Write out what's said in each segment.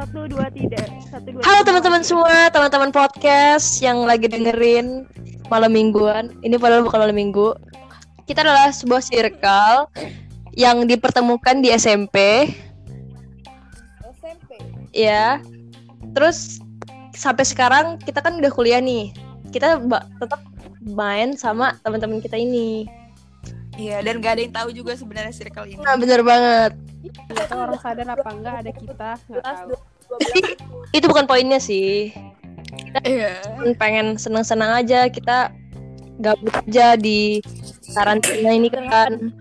Satu dua tidak. Satu dua. Halo teman-teman semua, teman-teman podcast yang lagi dengerin malam mingguan. Ini padahal bukan malam minggu. Kita adalah sebuah circle yang dipertemukan di SMP, SMP. ya. Terus sampai sekarang kita kan udah kuliah nih. Kita tetap main sama teman-teman kita ini. Iya, dan gak ada yang tahu juga sebenarnya circle ini. Nah, bener banget. Nggak tahu orang sadar apa enggak ada kita nggak Kelas tahu. 12 Itu bukan poinnya sih. Iya. Cuman pengen senang-senang aja kita gabut aja di karantina ini kan.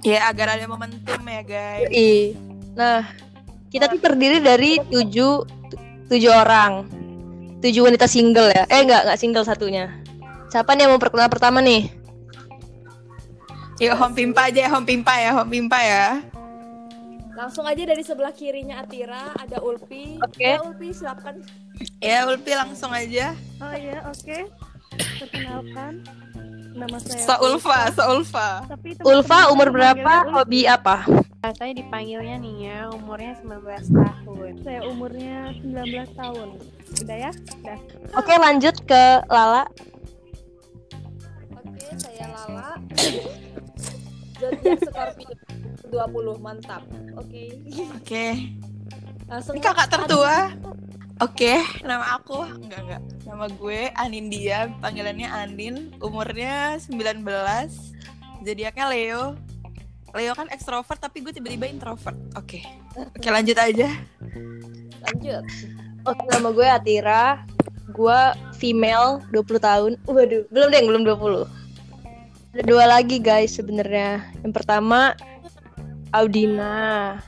Ya, agar ada momentum ya, guys. Yoi. Nah, kita tuh terdiri dari tujuh tujuh orang, tujuh wanita single ya. Eh enggak, enggak single satunya. Siapa nih yang mau perkenalan pertama nih? Yuk, home pimpa aja ya, home pimpa ya, home pimpa ya. Langsung aja dari sebelah kirinya Atira ada Ulpi. Oke. Ya Ulpi silakan. Ya, Ulpi langsung aja. Oh iya, oke. Perkenalkan. Nama saya Seulfa, Seulfa. Tapi Ulfa umur berapa? Hobi apa? Saya dipanggilnya nih ya, umurnya 19 tahun. Saya umurnya 19 tahun. Udah ya? Udah. Oke, lanjut ke Lala. Oke, saya Lala. Zodiak Scorpio 20 mantap. Oke. Oke. Langsung Ini kakak tertua. Oke, nama aku enggak enggak. Nama gue Anindia, panggilannya Andin, umurnya 19. Zodiaknya Leo. Leo kan ekstrovert tapi gue tiba-tiba introvert. Oke. Oke, lanjut aja. lanjut. Oke, nama gue Atira. Gue female, 20 tahun. Waduh, belum deh, belum 20. Ada dua lagi guys sebenarnya. Yang pertama Audina.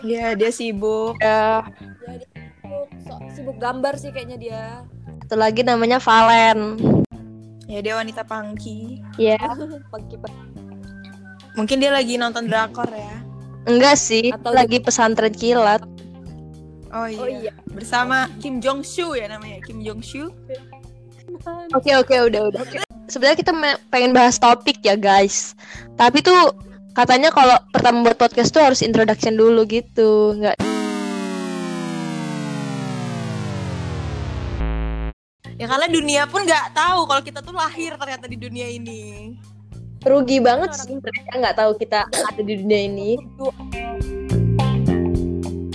Iya, dia sibuk. Ya, Ya, dia sibuk, sok sibuk gambar sih kayaknya dia. satu lagi namanya Valen. Ya, dia wanita pangki. Ya, Pagi Mungkin dia lagi nonton drakor ya. enggak sih, Atau lagi pesantren kilat. Oh iya. Oh iya. Bersama Kim Jong Soo ya namanya, Kim Jong Soo. Oke oke udah udah. Sebenarnya kita pengen bahas topik ya guys. Tapi tuh katanya kalau pertama buat podcast tuh harus introduction dulu gitu. Nggak Ya karena dunia pun nggak tahu kalau kita tuh lahir ternyata di dunia ini. rugi banget sih mereka nggak tahu kita ada di dunia ini.